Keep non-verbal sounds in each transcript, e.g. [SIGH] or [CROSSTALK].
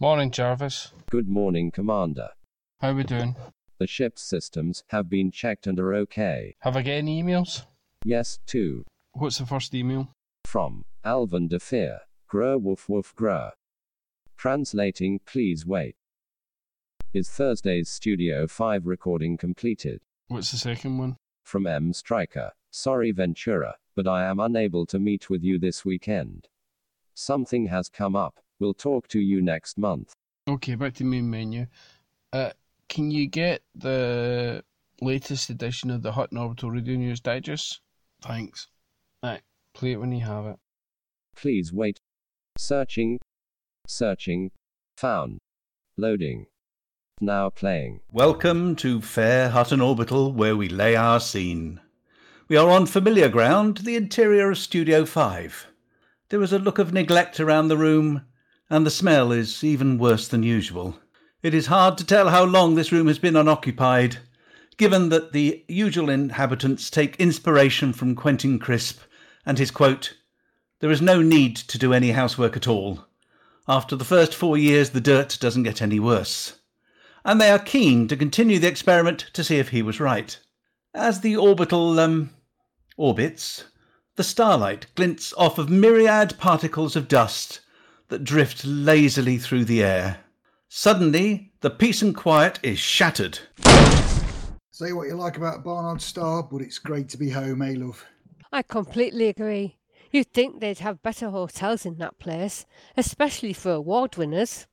Morning, Jarvis. Good morning, Commander. How are we doing? The ship's systems have been checked and are okay. Have I got any emails? Yes, two. What's the first email? From Alvin de Fear. Grr woof woof grr. Translating, please wait. Is Thursday's Studio 5 recording completed? What's the second one? From M. Striker. Sorry, Ventura, but I am unable to meet with you this weekend. Something has come up. We'll talk to you next month. Okay, back to main menu. Uh, can you get the latest edition of the Hutton Orbital Radio News Digest? Thanks. Right, play it when you have it. Please wait. Searching. Searching. Found. Loading. Now playing. Welcome to Fair Hutton Orbital, where we lay our scene. We are on familiar ground, the interior of Studio 5. There is a look of neglect around the room, and the smell is even worse than usual. It is hard to tell how long this room has been unoccupied, given that the usual inhabitants take inspiration from Quentin Crisp and his quote, There is no need to do any housework at all. After the first four years, the dirt doesn't get any worse. And they are keen to continue the experiment to see if he was right. As the orbital, um, orbits, the starlight glints off of myriad particles of dust that drift lazily through the air. Suddenly, the peace and quiet is shattered. Say what you like about Barnard Star, but it's great to be home, eh, love? I completely agree. You'd think they'd have better hotels in that place, especially for award winners.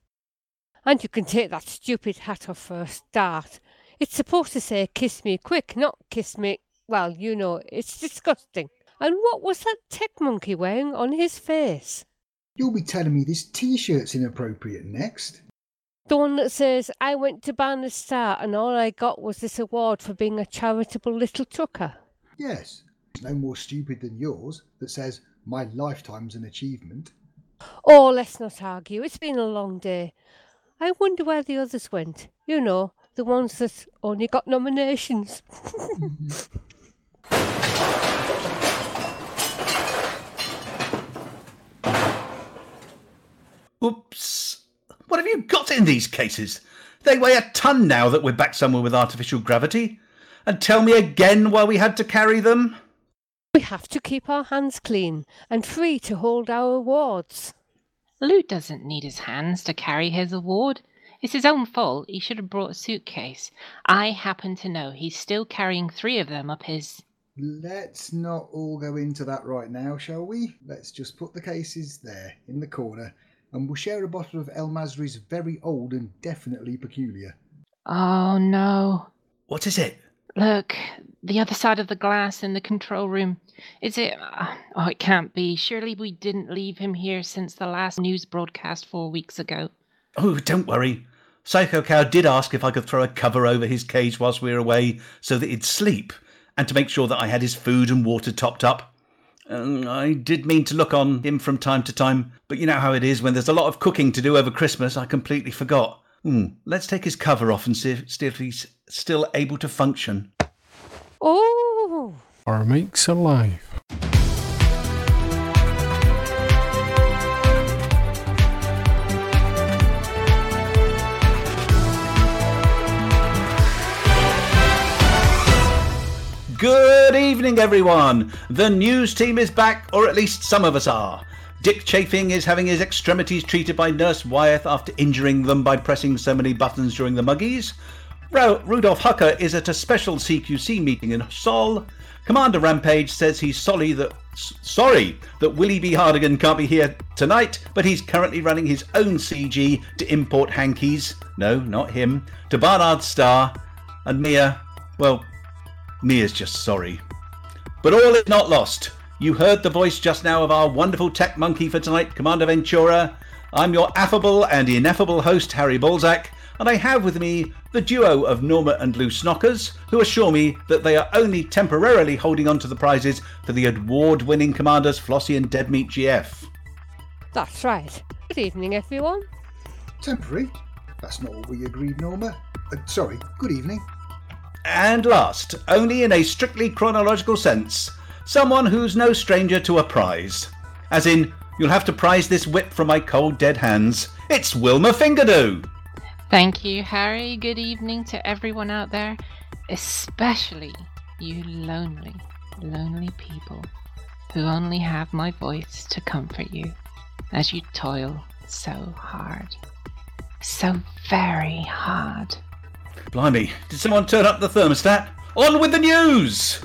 And you can take that stupid hat off for a start. It's supposed to say kiss me quick, not kiss me. Well, you know, it's [LAUGHS] disgusting. And what was that tech monkey wearing on his face? You'll be telling me this t shirt's inappropriate next. The one that says, I went to Barnard Star and all I got was this award for being a charitable little trucker. Yes, it's no more stupid than yours that says, My lifetime's an achievement. Oh, let's not argue. It's been a long day. I wonder where the others went. You know, the ones that only got nominations. [LAUGHS] Oops. What have you got in these cases? They weigh a ton now that we're back somewhere with artificial gravity. And tell me again why we had to carry them? we have to keep our hands clean and free to hold our awards. Lou doesn't need his hands to carry his award. It's his own fault. He should have brought a suitcase. I happen to know he's still carrying three of them up his. Let's not all go into that right now, shall we? Let's just put the cases there in the corner and we'll share a bottle of El Masri's very old and definitely peculiar. Oh no. What is it? Look, the other side of the glass in the control room. Is it? Uh, oh, it can't be. Surely we didn't leave him here since the last news broadcast four weeks ago. Oh, don't worry. Psycho Cow did ask if I could throw a cover over his cage whilst we were away so that he'd sleep, and to make sure that I had his food and water topped up. Um, I did mean to look on him from time to time, but you know how it is when there's a lot of cooking to do over Christmas, I completely forgot. Hmm, let's take his cover off and see if, see if he's still able to function. Oh, Our makes alive. Evening, everyone. The news team is back, or at least some of us are. Dick Chafing is having his extremities treated by Nurse Wyeth after injuring them by pressing so many buttons during the muggies. Ru- Rudolph Hucker is at a special CQC meeting in Sol. Commander Rampage says he's sorry that sorry that Willie B. Hardigan can't be here tonight, but he's currently running his own CG to import hankies. No, not him. To Barnard Star. And Mia, well, Mia's just sorry. But all is not lost. You heard the voice just now of our wonderful tech monkey for tonight, Commander Ventura. I'm your affable and ineffable host, Harry Balzac, and I have with me the duo of Norma and Lou Snockers, who assure me that they are only temporarily holding on to the prizes for the award winning commanders Flossie and Deadmeat GF. that's right. Good evening, everyone. Temporary? That's not what we agreed, Norma. Uh, sorry, good evening. And last, only in a strictly chronological sense, someone who's no stranger to a prize. As in, you'll have to prize this whip from my cold dead hands. it's Wilma Fingerdo. Thank you, Harry. Good evening to everyone out there, especially you lonely, lonely people who only have my voice to comfort you as you toil so hard. So very hard. Blimey, did someone turn up the thermostat? On with the news!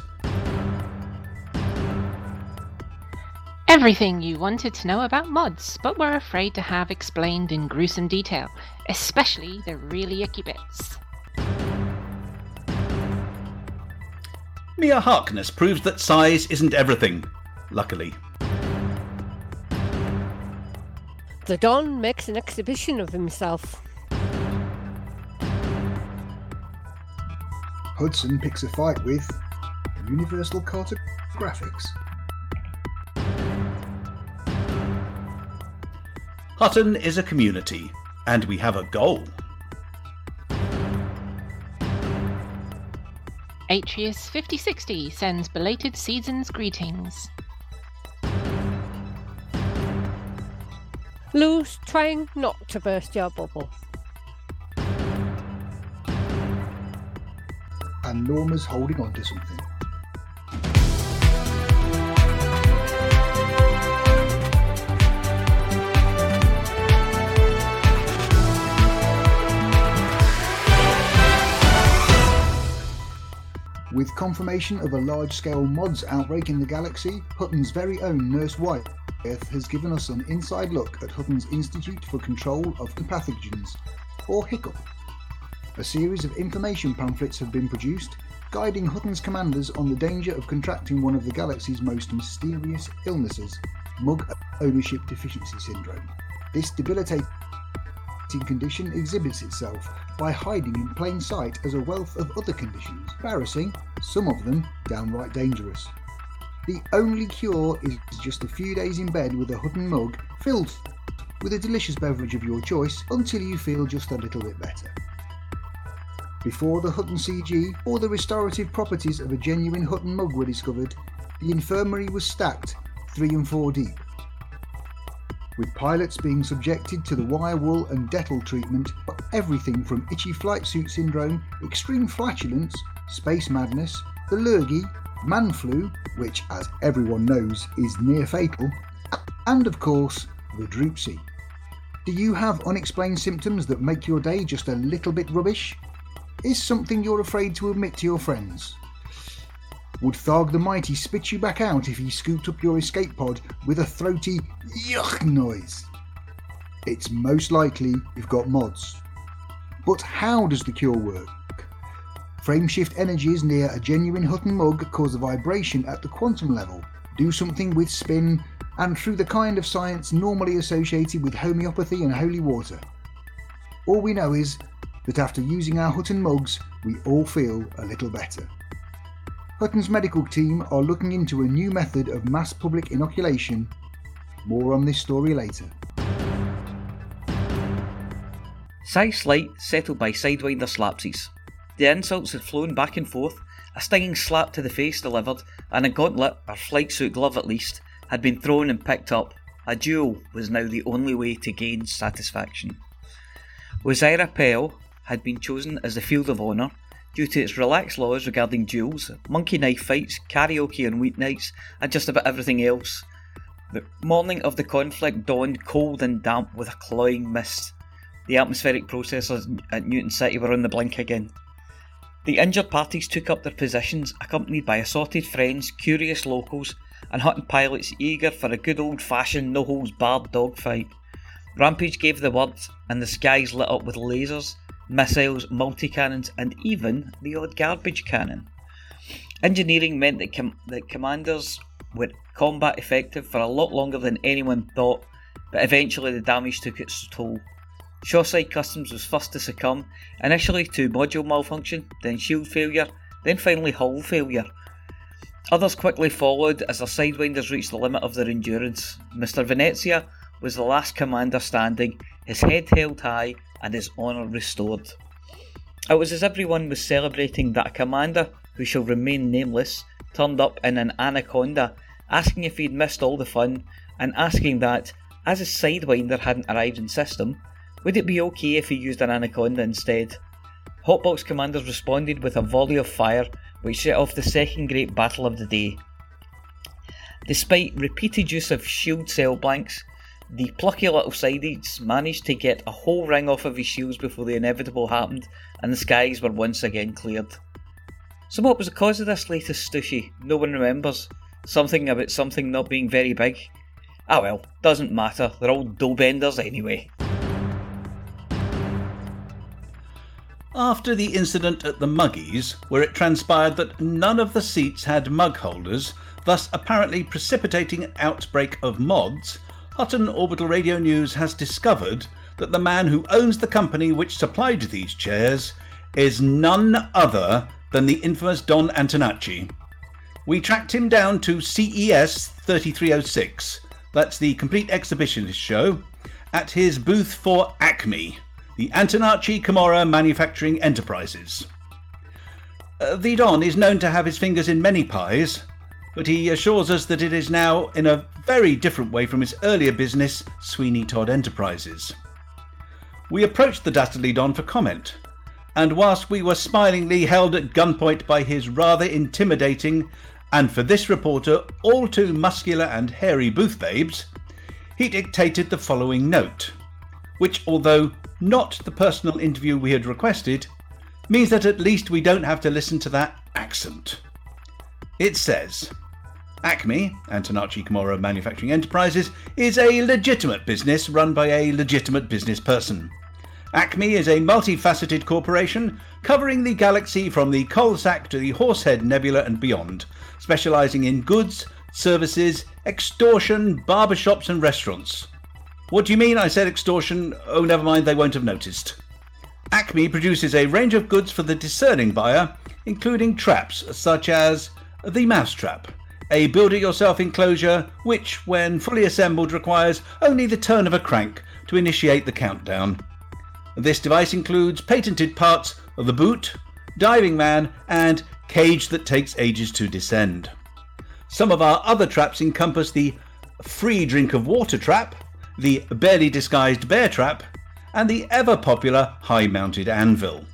Everything you wanted to know about mods, but were afraid to have explained in gruesome detail, especially the really icky bits. Mia Harkness proves that size isn't everything. Luckily. The Don makes an exhibition of himself. Hudson picks a fight with Universal Cartographics. Hutton is a community, and we have a goal. Atreus 5060 sends belated season's greetings. Lou's trying not to burst your bubble. And Norma's holding on to something. With confirmation of a large scale mods outbreak in the galaxy, Hutton's very own Nurse White has given us an inside look at Hutton's Institute for Control of Pathogens, or HICCUP. A series of information pamphlets have been produced guiding Hutton's commanders on the danger of contracting one of the galaxy's most mysterious illnesses, Mug Ownership Deficiency Syndrome. This debilitating condition exhibits itself by hiding in plain sight as a wealth of other conditions, embarrassing, some of them downright dangerous. The only cure is just a few days in bed with a Hutton mug filled with a delicious beverage of your choice until you feel just a little bit better. Before the Hutton CG or the restorative properties of a genuine Hutton mug were discovered, the infirmary was stacked three and four deep. With pilots being subjected to the wire wool and Dettol treatment, for everything from itchy flight suit syndrome, extreme flatulence, space madness, the lurgy, man flu, which, as everyone knows, is near fatal, and of course, the droopsy. Do you have unexplained symptoms that make your day just a little bit rubbish? Is something you're afraid to admit to your friends? Would Tharg the Mighty spit you back out if he scooped up your escape pod with a throaty yuck noise? It's most likely you've got mods. But how does the cure work? Frameshift energies near a genuine Hutton mug cause a vibration at the quantum level, do something with spin, and through the kind of science normally associated with homeopathy and holy water. All we know is that after using our Hutton mugs, we all feel a little better. Hutton's medical team are looking into a new method of mass public inoculation. More on this story later. Size Light settled by Sidewinder slapsies. The insults had flown back and forth, a stinging slap to the face delivered, and a gauntlet, or flight suit glove at least, had been thrown and picked up. A duel was now the only way to gain satisfaction. Wazira Pell had been chosen as the field of honour due to its relaxed laws regarding duels, monkey knife fights, karaoke on weeknights, and just about everything else. The morning of the conflict dawned cold and damp with a cloying mist. The atmospheric processors at Newton City were on the blink again. The injured parties took up their positions, accompanied by assorted friends, curious locals, and Hutton pilots eager for a good old fashioned no holds barred dogfight. Rampage gave the word, and the skies lit up with lasers, missiles, multi cannons, and even the odd garbage cannon. Engineering meant that, com- that commanders were combat effective for a lot longer than anyone thought, but eventually the damage took its toll. Shoreside Customs was first to succumb, initially to module malfunction, then shield failure, then finally hull failure. Others quickly followed as their sidewinders reached the limit of their endurance. Mr. Venezia was the last commander standing, his head held high and his honour restored. It was as everyone was celebrating that a commander, who shall remain nameless, turned up in an anaconda, asking if he'd missed all the fun, and asking that, as his sidewinder hadn't arrived in system, Would it be okay if he used an anaconda instead? Hotbox commanders responded with a volley of fire, which set off the second great battle of the day. Despite repeated use of shield cell blanks, the plucky little sideys managed to get a whole ring off of his shields before the inevitable happened, and the skies were once again cleared. So, what was the cause of this latest stushy? No one remembers. Something about something not being very big. Ah well, doesn't matter, they're all dough benders anyway. After the incident at the Muggies, where it transpired that none of the seats had mug holders, thus apparently precipitating an outbreak of mods, Hutton Orbital Radio News has discovered that the man who owns the company which supplied these chairs is none other than the infamous Don Antonacci. We tracked him down to CES 3306, that's the Complete Exhibitionist show, at his booth for Acme, the Antonacci Kimura Manufacturing Enterprises. Uh, the Don is known to have his fingers in many pies, but he assures us that it is now in a very different way from his earlier business, Sweeney Todd Enterprises. We approached the dastardly Don for comment, and whilst we were smilingly held at gunpoint by his rather intimidating, and for this reporter all too muscular and hairy booth babes, he dictated the following note, which, although not the personal interview we had requested, means that at least we don't have to listen to that accent. It says, Acme, Antonacci Kimura Manufacturing Enterprises, is a legitimate business run by a legitimate business person. Acme is a multifaceted corporation covering the galaxy from the Coalsack to the Horsehead Nebula and beyond, specializing in goods, services, extortion, barbershops, and restaurants. What do you mean I said extortion? Oh, never mind, they won't have noticed. Acme produces a range of goods for the discerning buyer, including traps such as the mousetrap, a build it yourself enclosure which, when fully assembled, requires only the turn of a crank to initiate the countdown. This device includes patented parts of the boot, diving man, and cage that takes ages to descend. Some of our other traps encompass the free drink of water trap, the barely disguised bear trap, and the ever popular high mounted anvil.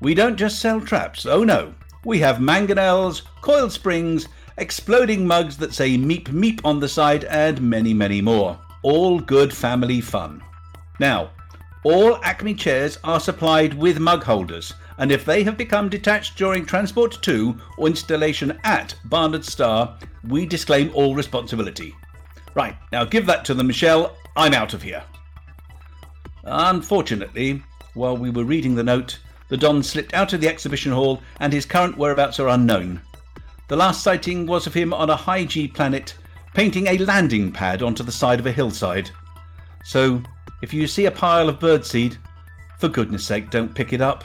We don't just sell traps, oh no. We have mangonels, coiled springs, exploding mugs that say meep meep on the side, and many, many more. All good family fun. Now, all Acme chairs are supplied with mug holders, and if they have become detached during transport to or installation at Barnard Star, we disclaim all responsibility. Right, now give that to them, Michelle. I'm out of here. Unfortunately, while we were reading the note, the Don slipped out of the exhibition hall and his current whereabouts are unknown. The last sighting was of him on a high G planet painting a landing pad onto the side of a hillside. So, if you see a pile of birdseed, for goodness sake, don't pick it up.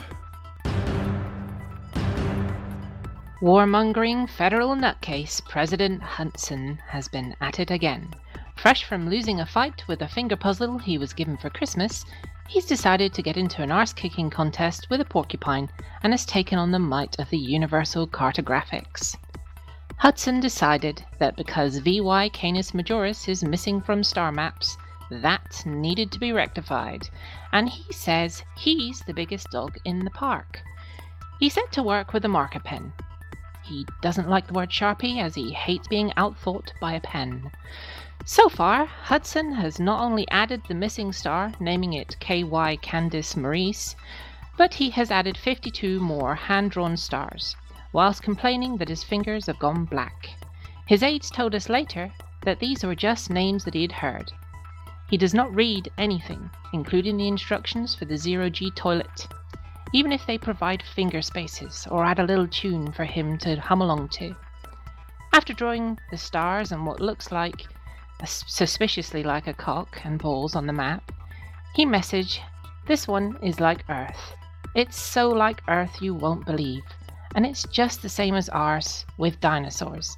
Warmongering federal nutcase President Hudson has been at it again. Fresh from losing a fight with a finger puzzle he was given for Christmas, he's decided to get into an arse kicking contest with a porcupine and has taken on the might of the Universal Cartographics. Hudson decided that because VY Canis Majoris is missing from star maps, that needed to be rectified, and he says he's the biggest dog in the park. He set to work with a marker pen. He doesn't like the word Sharpie as he hates being outthought by a pen. So far, Hudson has not only added the missing star, naming it KY Candice Maurice, but he has added 52 more hand drawn stars, whilst complaining that his fingers have gone black. His aides told us later that these were just names that he had heard. He does not read anything, including the instructions for the zero G toilet, even if they provide finger spaces or add a little tune for him to hum along to. After drawing the stars and what looks like suspiciously like a cock and balls on the map, he messaged, This one is like Earth. It's so like Earth you won't believe, and it's just the same as ours with dinosaurs.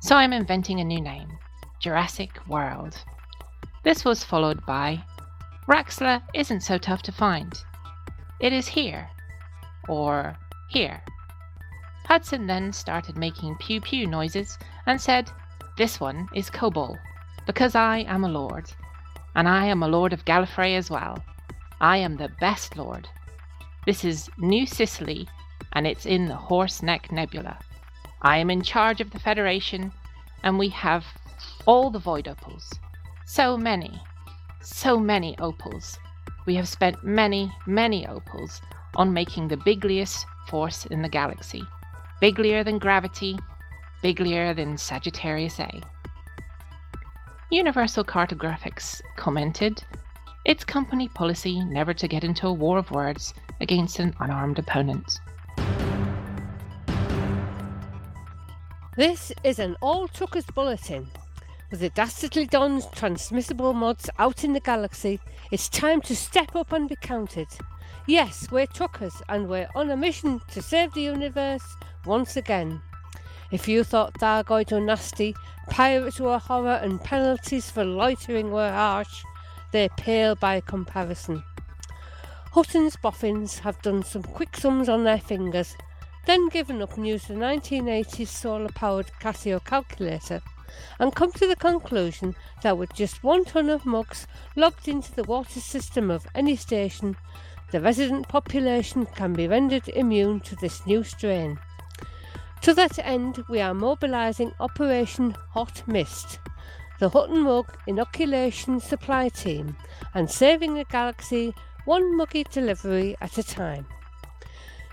So I'm inventing a new name Jurassic World. This was followed by Raxxla isn't so tough to find. It is here. Or here. Hudson then started making pew pew noises and said, This one is Kobol because I am a lord. and I am a Lord of Gallifrey as well. I am the best Lord. This is New Sicily, and it's in the Horse Neck Nebula. I am in charge of the Federation, and we have all the Void Opals. So many, so many opals. We have spent many, many opals on making the bigliest force in the galaxy. Biglier than gravity, biglier than Sagittarius A. Universal Cartographics commented, It's company policy never to get into a war of words against an unarmed opponent. This is an All Truckers Bulletin. With the Dastardly Don's transmissible mods out in the galaxy, it's time to step up and be counted. Yes, we're truckers and we're on a mission to save the universe once again. If you thought Thargoids were nasty, pirates were horror, and penalties for loitering were harsh, they pale by comparison. Hutton's boffins have done some quick sums on their fingers, then given up and used the 1980s solar powered Casio calculator and come to the conclusion that with just one ton of mugs logged into the water system of any station, the resident population can be rendered immune to this new strain. To that end, we are mobilising Operation Hot Mist, the Hutton Mug inoculation supply team, and saving the galaxy one muggy delivery at a time.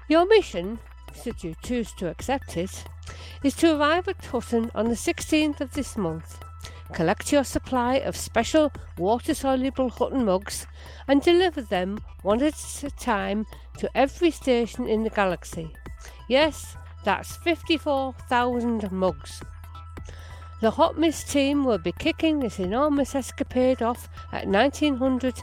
Your mission, should you choose to accept it, is to arrive at Hutton on the 16th of this month. Collect your supply of special water soluble Hutton mugs and deliver them one at a time to every station in the galaxy. Yes, that's 54,000 mugs. The Hot Mist team will be kicking this enormous escapade off at 1900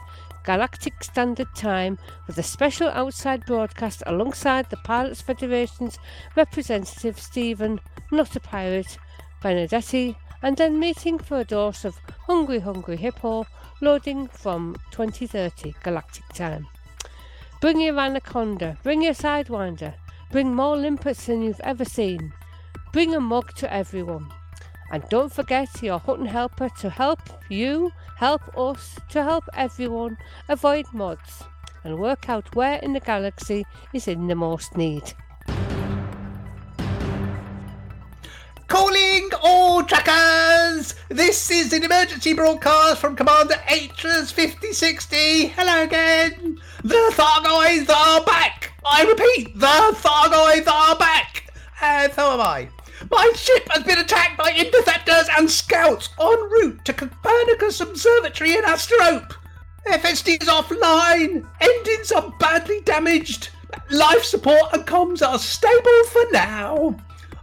Galactic Standard Time with a special outside broadcast alongside the Pilots Federation's representative Stephen, not a pirate, Benedetti, and then meeting for a dose of Hungry Hungry Hippo loading from 2030 Galactic Time. Bring your Anaconda, bring your Sidewinder, bring more limpets than you've ever seen. Bring a mug to everyone. And don't forget your Hutton helper to help you, help us, to help everyone avoid mods and work out where in the galaxy is in the most need. Calling all trackers! This is an emergency broadcast from Commander Atras 5060. Hello again! The Thargoids are back! I repeat, the Thargoids are back! And so am I. My ship has been attacked by interceptors and scouts en route to Copernicus Observatory in Asterope. FSD is offline. Engines are badly damaged. Life support and comms are stable for now.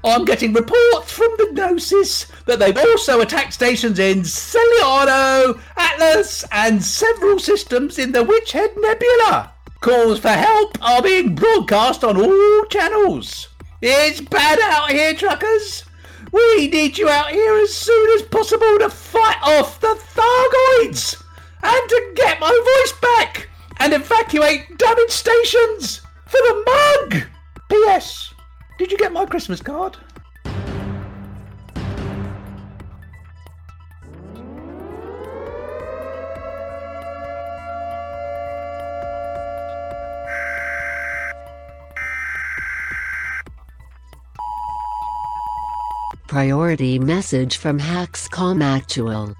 I'm getting reports from the Gnosis that they've also attacked stations in Celaeno, Atlas, and several systems in the Witchhead Nebula. Calls for help are being broadcast on all channels. It's bad out here, truckers. We need you out here as soon as possible to fight off the Thargoids and to get my voice back and evacuate damaged stations for the mug. P.S. Did you get my Christmas card? Priority message from Haxcom Actual.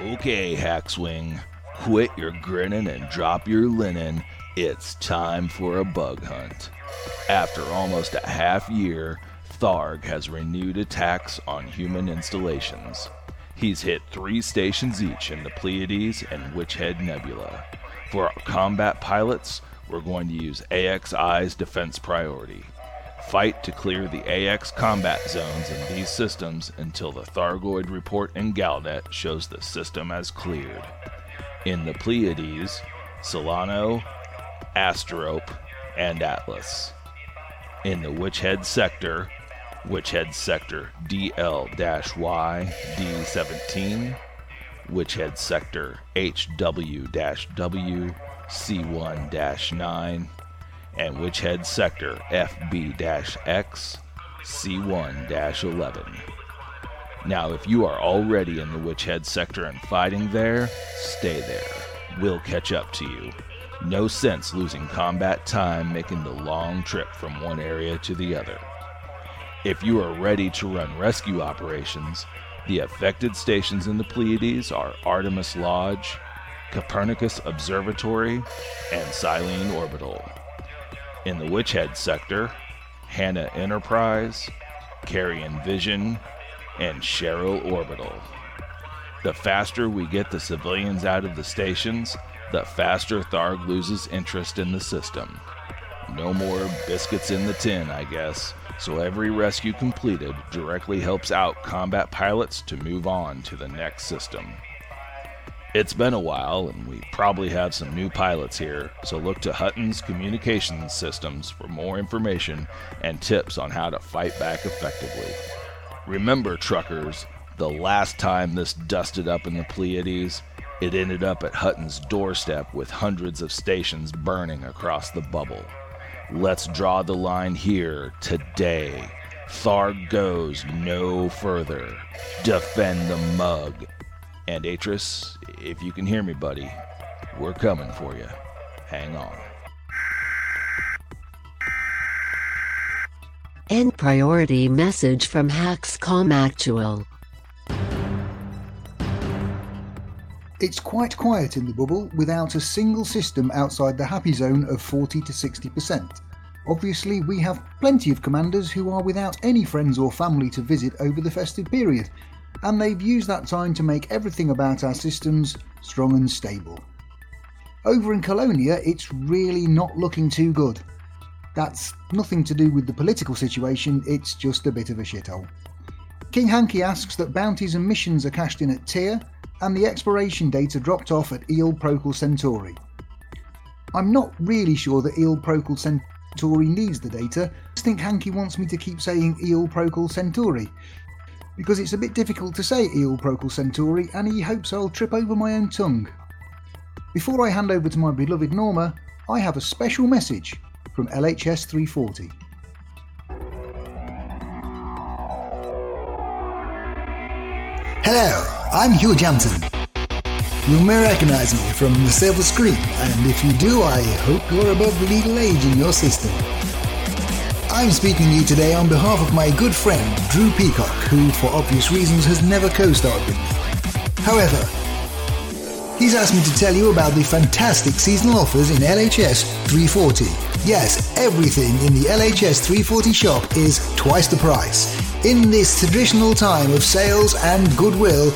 Okay, Hackswing, quit your grinning and drop your linen. It's time for a bug hunt. After almost a half year, Tharg has renewed attacks on human installations. He's hit three stations each in the Pleiades and Witchhead Nebula. For our combat pilots, we're going to use AXI's defense priority. Fight to clear the AX combat zones in these systems until the Thargoid report in Galnet shows the system as cleared. In the Pleiades, Celaeno, Asterope, and Atlas. In the Witchhead sector, Witchhead sector DL Y D17, Witchhead sector HW W C1 9, and Witchhead Sector FB X C1 11. Now, if you are already in the Witch Head sector and fighting there, stay there. We'll catch up to you. No sense losing combat time making the long trip from one area to the other. If you are ready to run rescue operations, the affected stations in the Pleiades are Artemis Lodge, Copernicus Observatory, and Silene Orbital. In the Witch Head sector, Hannah Enterprise, Carrion Vision, and Cheryl Orbital. The faster we get the civilians out of the stations, the faster Tharg loses interest in the system. No more biscuits in the tin, I guess, so every rescue completed directly helps out combat pilots to move on to the next system. It's been a while, and we probably have some new pilots here, so look to Hutton's communications systems for more information and tips on how to fight back effectively. Remember, truckers, the last time this dusted up in the Pleiades, it ended up at Hutton's doorstep with hundreds of stations burning across the bubble. Let's draw the line here today. Tharg goes no further. Defend the mug. And Atris, if you can hear me, buddy, we're coming for you. Hang on. End priority message from Haxcom Actual. It's quite quiet in the bubble without a single system outside the happy zone of 40 to 60%. Obviously, we have plenty of commanders who are without any friends or family to visit over the festive period, and they've used that time to make everything about our systems strong and stable. Over in Colonia, it's really not looking too good. That's nothing to do with the political situation, it's just a bit of a shithole. King Hanky asks that bounties and missions are cashed in at Tir, and the exploration data dropped off at Eol Procul Centauri. I'm not really sure that Eol Procul Centauri needs the data, I just think Hanky wants me to keep saying Eol Procul Centauri, because it's a bit difficult to say Eol Procul Centauri and he hopes I'll trip over my own tongue. Before I hand over to my beloved Norma, I have a special message from LHS 340. Hello, I'm Hugh Jansen. You may recognize me from the silver screen, and if you do, I hope you're above the legal age in your system. I'm speaking to you today on behalf of my good friend Drew Peacock, who, for obvious reasons, has never co-starred with me. However, he's asked me to tell you about the fantastic seasonal offers in LHS 340. Yes, everything in the LHS 340 shop is twice the price. In this traditional time of sales and goodwill,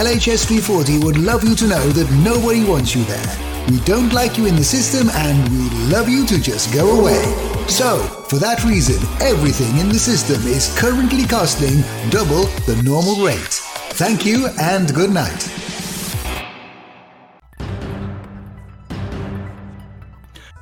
LHS 340 would love you to know that nobody wants you there. We don't like you in the system and we'd love you to just go away. So, for that reason, everything in the system is currently costing double the normal rate. Thank you and good night.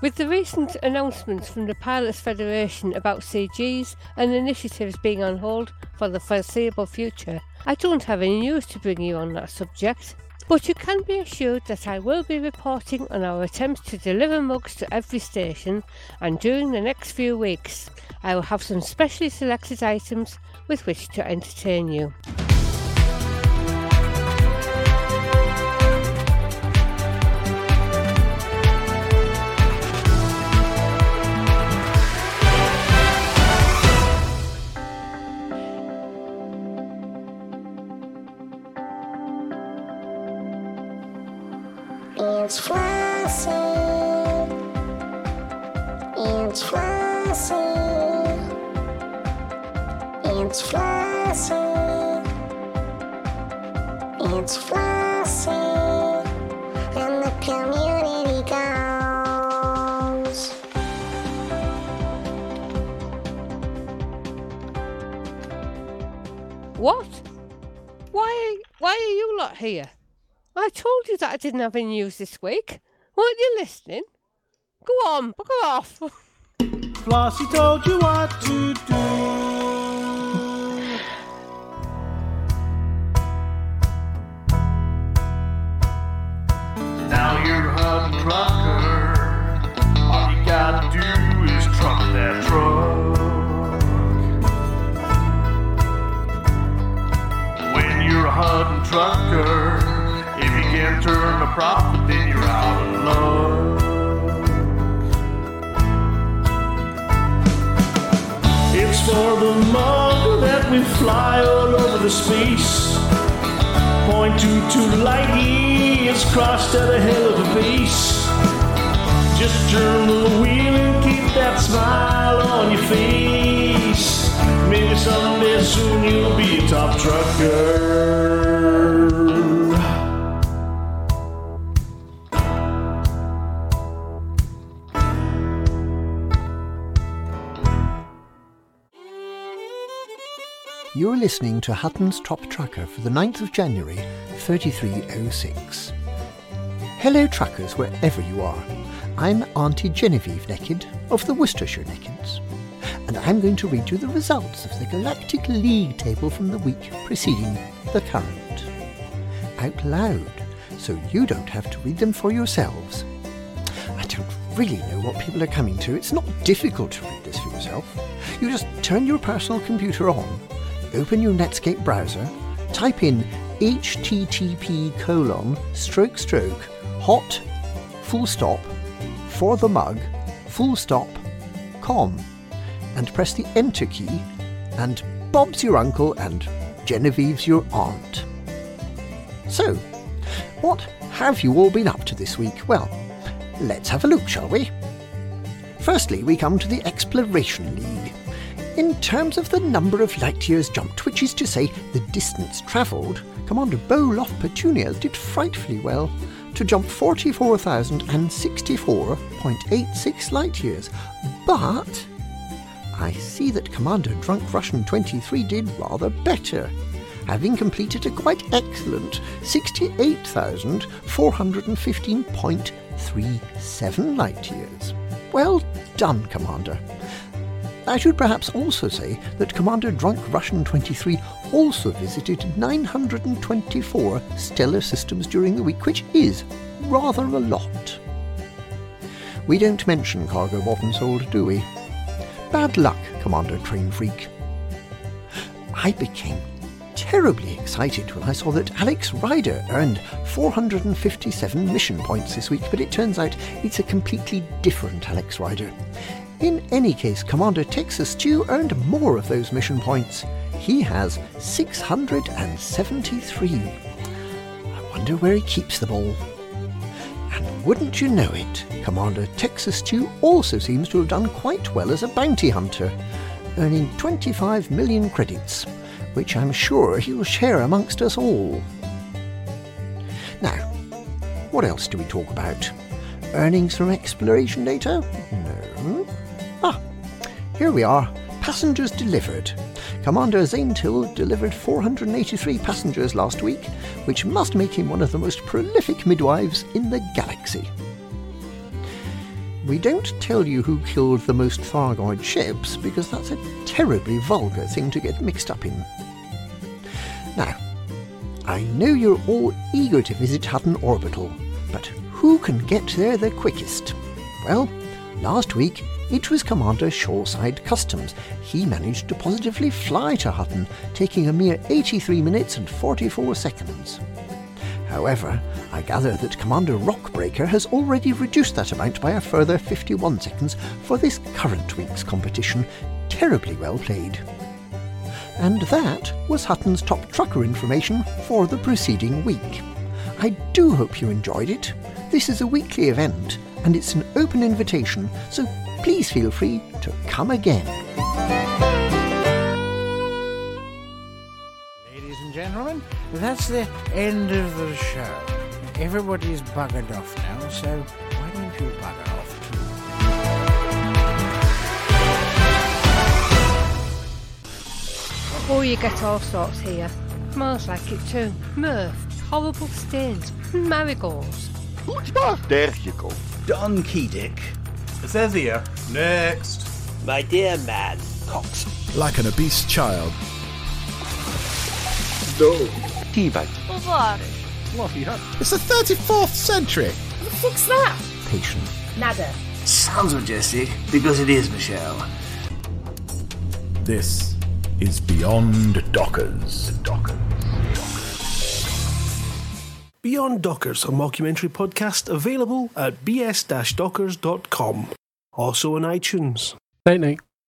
With the recent announcements from the Pilots Federation about CGs and initiatives being on hold for the foreseeable future, I don't have any news to bring you on that subject. But you can be assured that I will be reporting on our attempts to deliver mugs to every station, and during the next few weeks, I will have some specially selected items with which to entertain you. Are here? I told you that I didn't have any news this week. Weren't you listening? Go on, bugger off. [LAUGHS] Flossie told you what to do. Now you're a hot trucker. All you gotta do is truck that truck. hunting trucker. If you can't turn a profit, then you're out of luck. It's for the mug that we fly all over the space. Point two two light is crossed at a hell of a pace. Just turn the wheel and keep that smile on your face. Maybe someday soon you'll be a top trucker. You're listening to Hutton's Top Trucker for the 9th of January 3306. Hello, truckers, wherever you are. I'm Auntie Genevieve Naked of the Worcestershire Nakeds, and I'm going to read you the results of the Galactic League table from the week preceding the current. Out loud, so you don't have to read them for yourselves. I don't really know what people are coming to. It's not difficult to read this for yourself. You just turn your personal computer on, open your Netscape browser, type in http colon stroke stroke hot full stop for the mug full stop com and press the enter key and Bob's your uncle and Genevieve's your aunt. So, what have you all been up to this week? Well, let's have a look, shall we? Firstly, we come to the Exploration League. In terms of the number of light years jumped, which is to say the distance travelled, Commander Boloff Petunia did frightfully well to jump 44,064.86 light years. But I see that Commander Drunk Russian 23 did rather better, having completed a quite excellent 68,415.37 light years. Well done, Commander. I should perhaps also say that Commander Drunk Russian 23 also visited 924 stellar systems during the week, which is rather a lot. We don't mention cargo and sold, do we? Bad luck, Commander Train Freak. I became terribly excited when I saw that Alex Ryder earned 457 mission points this week, but it turns out it's a completely different Alex Ryder. In any case, Commander Texas Stew earned more of those mission points. He has 673. I wonder where he keeps them all. And wouldn't you know it, Commander Texas Stew also seems to have done quite well as a bounty hunter, earning 25 million credits, which I'm sure he'll share amongst us all. Now, what else do we talk about? Earnings from exploration data? No. Ah, here we are. Passengers delivered. Commander Zaintil delivered 483 passengers last week, which must make him one of the most prolific midwives in the galaxy. We don't tell you who killed the most Thargoid ships because that's a terribly vulgar thing to get mixed up in. Now, I know you're all eager to visit Hutton Orbital, but who can get there the quickest? Well, last week it was Commander Shoreside Customs. He managed to positively fly to Hutton, taking a mere 83 minutes and 44 seconds. However, I gather that Commander Rockbreaker has already reduced that amount by a further 51 seconds for this current week's competition. Terribly well played. And that was Hutton's top trucker information for the preceding week. I do hope you enjoyed it. This is a weekly event, and it's an open invitation, so please feel free to come again. Ladies and gentlemen, that's the end of the show. Everybody's buggered off now, so why don't you bugger off too? Oh, you get all sorts here. Smells like it too. Mirth, horrible stains, marigolds. There you go. Donkey Dick. It says here, next. My dear man, Cox. Like an obese child. No. Teabag. Fluffy, huh? It's the 34th century. Fix that. Patient. Nada. Sounds majestic because it is, Michelle. This is Beyond Dockers. Dockers. Beyond Dockers, a mockumentary podcast available at bs-dockers.com. Also on iTunes. Night night.